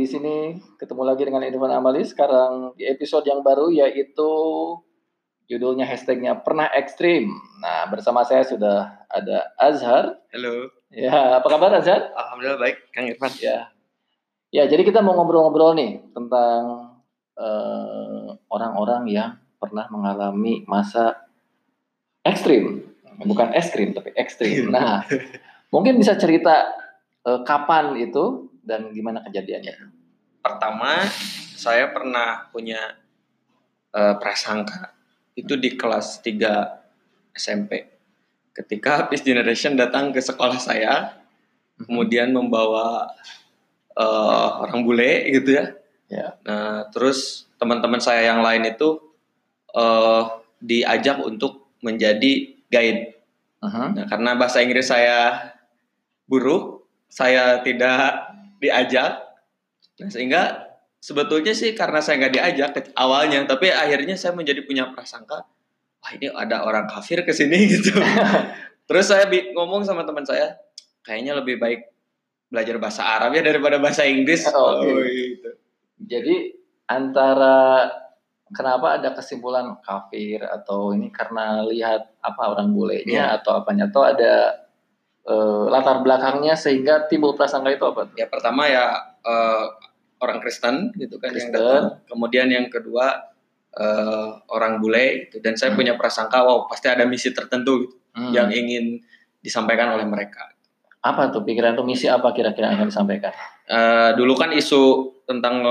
Di sini ketemu lagi dengan Irfan Amali sekarang di episode yang baru yaitu judulnya hashtagnya pernah ekstrim. Nah bersama saya sudah ada Azhar. Halo. Ya apa kabar Azhar? Alhamdulillah baik, Kang Irfan. Ya, ya jadi kita mau ngobrol-ngobrol nih tentang eh, orang-orang yang pernah mengalami masa ekstrim, bukan es krim tapi ekstrim. Nah mungkin bisa cerita eh, kapan itu dan gimana kejadiannya? Pertama, saya pernah punya eh, prasangka itu di kelas 3 SMP. Ketika Peace Generation datang ke sekolah saya, kemudian membawa eh, orang bule gitu ya. Ya. Nah, terus teman-teman saya yang lain itu eh, diajak untuk menjadi guide. Mhm. Nah, karena bahasa Inggris saya buruk, saya tidak diajak. Nah, sehingga sebetulnya sih karena saya nggak diajak awalnya, tapi akhirnya saya menjadi punya prasangka, wah ini ada orang kafir ke sini gitu. Terus saya ngomong sama teman saya, kayaknya lebih baik belajar bahasa Arab ya daripada bahasa Inggris. Oh, oke. gitu. Jadi antara kenapa ada kesimpulan kafir atau ini karena lihat apa orang bulenya Iya. atau apanya atau ada eh, latar belakangnya sehingga timbul prasangka itu apa? tuh? Ya pertama ya eh, orang Kristen gitu kan Kristen. yang datang. Kemudian yang kedua eh, orang bule gitu. dan saya Hmm. punya prasangka wow pasti ada misi tertentu gitu, Hmm. yang ingin disampaikan oleh mereka. apa tuh pikiran tuh misi apa kira-kira yang akan disampaikan? Eh, dulu kan isu tentang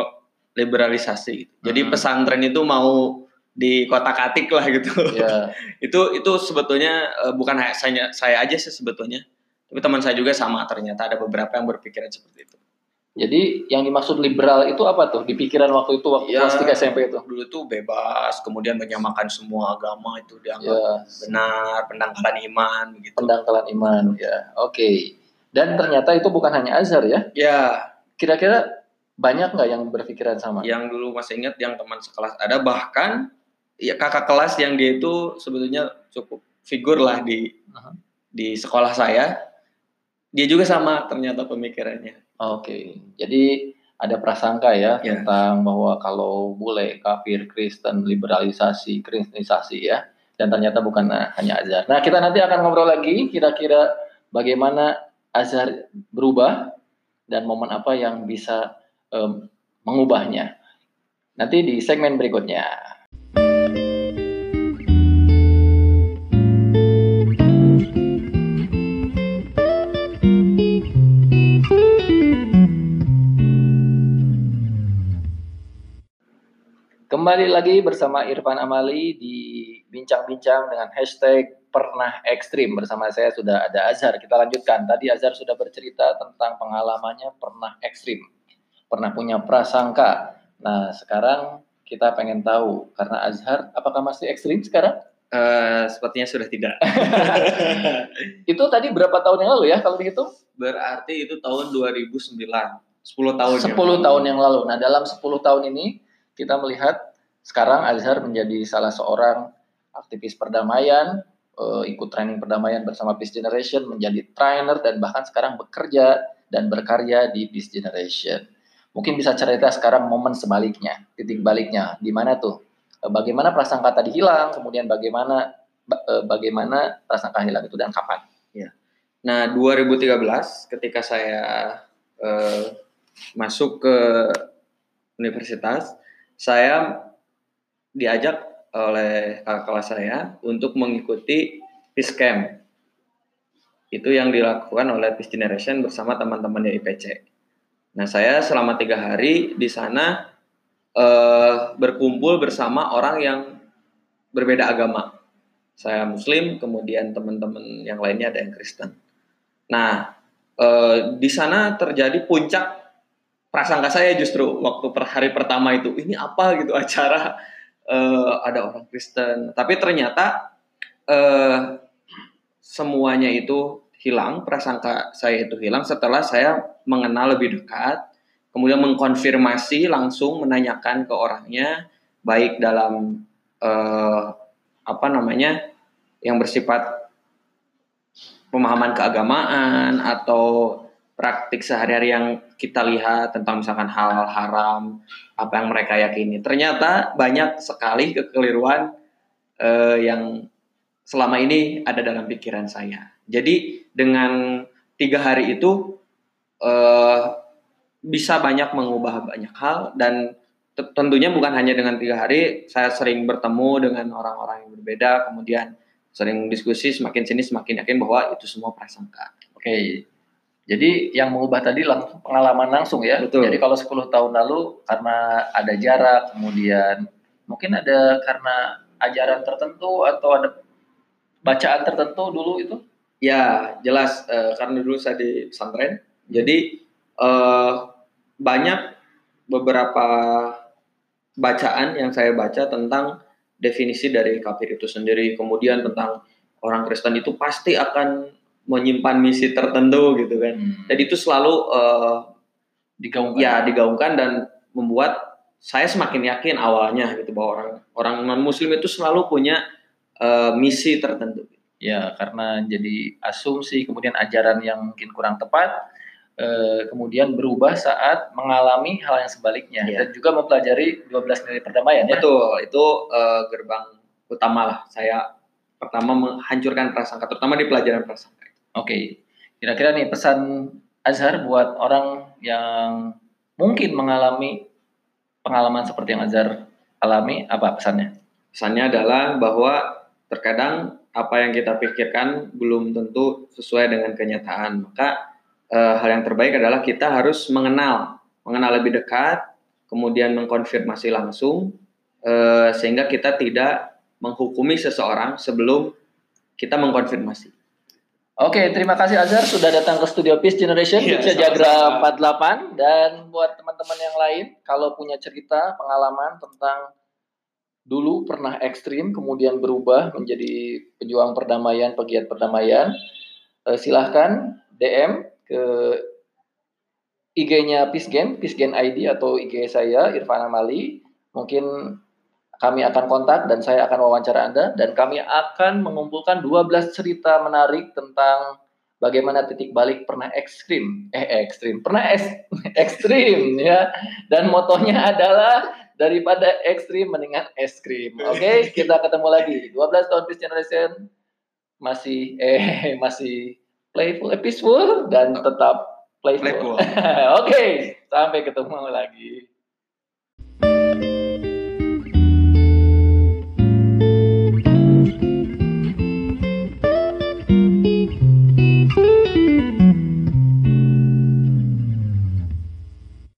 liberalisasi gitu. Jadi Hmm. pesantren itu mau di kotak-katik lah gitu. Ya, itu itu sebetulnya eh, bukan hanya saya saya aja sih sebetulnya. Tapi teman saya juga sama ternyata ada beberapa yang berpikiran seperti itu. jadi yang dimaksud liberal itu apa tuh di pikiran waktu itu waktu Ya. kelas 3 SMP itu? Dulu tuh bebas, kemudian menyamakan semua agama itu dianggap Ya, benar, pendangkalan iman begitu. pendangkalan iman ya. Oke. Dan ternyata itu bukan hanya Azhar ya. Ya, Kira-kira banyak nggak yang berpikiran sama? yang dulu masih ingat yang teman sekelas ada bahkan ya kakak kelas yang dia itu sebetulnya cukup figur lah di Aha. di sekolah saya. Dia juga sama ternyata pemikirannya. Oke, jadi ada prasangka ya, Ya. tentang bahwa kalau bule, kafir, Kristen, liberalisasi, kristenisasi ya, dan ternyata bukan hanya Azhar. Nah kita nanti akan ngobrol lagi kira-kira bagaimana Azhar berubah dan momen apa yang bisa em, mengubahnya. Nanti di segmen berikutnya. Kembali lagi bersama Irfan Amali di bincang-bincang dengan hashtag pernah ekstrim bersama saya sudah ada Azhar. Kita lanjutkan. Tadi Azhar sudah bercerita tentang pengalamannya pernah ekstrim, pernah punya prasangka. Nah sekarang kita pengen tahu karena Azhar apakah masih ekstrim sekarang? Eh, sepertinya sudah tidak. Itu tadi berapa tahun yang lalu ya kalau dihitung? Berarti itu tahun 2009. 10 tahun 10 yang tahun yang lalu. Nah, dalam 10 tahun ini kita melihat sekarang Azhar menjadi salah seorang aktivis perdamaian, eh, ikut training perdamaian bersama Peace Generation, menjadi trainer dan bahkan sekarang bekerja dan berkarya di Peace Generation. Mungkin bisa cerita sekarang momen sebaliknya, titik baliknya, di mana tuh? Eh, Bagaimana prasangka tadi hilang, kemudian bagaimana ba- eh, bagaimana prasangka hilang itu dan kapan? Nah, 2013 ketika saya eh, masuk ke universitas, saya diajak oleh kakak kelas saya untuk mengikuti Peace Camp. Itu yang dilakukan oleh Peace Generation bersama teman-teman dari IPC. Nah, saya selama tiga hari di sana eh, berkumpul bersama orang yang berbeda agama. Saya Muslim, kemudian teman-teman yang lainnya ada yang Kristen. Nah, eh, di sana terjadi puncak prasangka saya justru waktu per hari pertama itu ini apa gitu acara eh, ada orang Kristen, tapi ternyata eh, semuanya itu hilang, prasangka saya itu hilang setelah saya mengenal lebih dekat, kemudian mengkonfirmasi langsung menanyakan ke orangnya baik dalam eh, apa namanya yang bersifat pemahaman keagamaan atau praktik sehari-hari yang kita lihat tentang misalkan hal-hal haram, apa yang mereka yakini. Ternyata banyak sekali kekeliruan uh, yang selama ini ada dalam pikiran saya. Jadi dengan tiga hari itu uh, bisa banyak mengubah banyak hal dan tentunya bukan hanya dengan tiga hari. Saya sering bertemu dengan orang-orang yang berbeda, kemudian sering diskusi semakin sini semakin yakin bahwa itu semua prasangka. Oke, jadi yang mengubah tadi langsung pengalaman langsung ya. Betul. Jadi kalau 10 tahun lalu karena ada jarak, kemudian mungkin ada karena ajaran tertentu atau ada bacaan tertentu dulu itu? Ya, jelas uh, karena dulu saya di pesantren. Jadi uh, banyak beberapa bacaan yang saya baca tentang definisi dari kafir itu sendiri, kemudian tentang orang Kristen itu pasti akan menyimpan misi tertentu gitu kan. Hmm. Dan itu selalu uh, digaungkan. Ya, digaungkan dan membuat saya semakin yakin awalnya gitu bahwa orang orang non muslim itu selalu punya uh, misi tertentu. Ya, karena jadi asumsi kemudian ajaran yang mungkin kurang tepat uh, kemudian berubah saat mengalami hal yang sebaliknya ya. dan juga mempelajari 12 nilai perdamaian ya. Betul, itu uh, gerbang utama lah saya pertama menghancurkan prasangka terutama di pelajaran prasangka. Oke, kira-kira nih pesan Azhar buat orang yang mungkin mengalami pengalaman seperti yang Azhar alami, apa pesannya? Pesannya adalah bahwa terkadang apa yang kita pikirkan belum tentu sesuai dengan kenyataan. Maka e, hal yang terbaik adalah kita harus mengenal, mengenal lebih dekat, kemudian mengkonfirmasi langsung, e, sehingga kita tidak menghukumi seseorang sebelum kita mengkonfirmasi. Oke, terima kasih Azhar sudah datang ke studio Peace Generation di iya, Jagra 48 dan buat teman-teman yang lain kalau punya cerita pengalaman tentang dulu pernah ekstrim kemudian berubah menjadi pejuang perdamaian, pegiat perdamaian, eh, silahkan DM ke IG-nya Peace Gen, Peace Gen ID atau IG saya Irfan Amali. Mungkin kami akan kontak dan saya akan wawancara Anda dan kami akan mengumpulkan 12 cerita menarik tentang bagaimana titik balik pernah ekstrim, eh ekstrim, pernah es, ekstrim ya. Dan motonya adalah daripada ekstrim mendingan es krim. Oke, okay? kita ketemu lagi 12 tahun Peace Generation masih eh masih playful, eh, peaceful dan tetap playful. playful. Oke, okay, sampai ketemu lagi.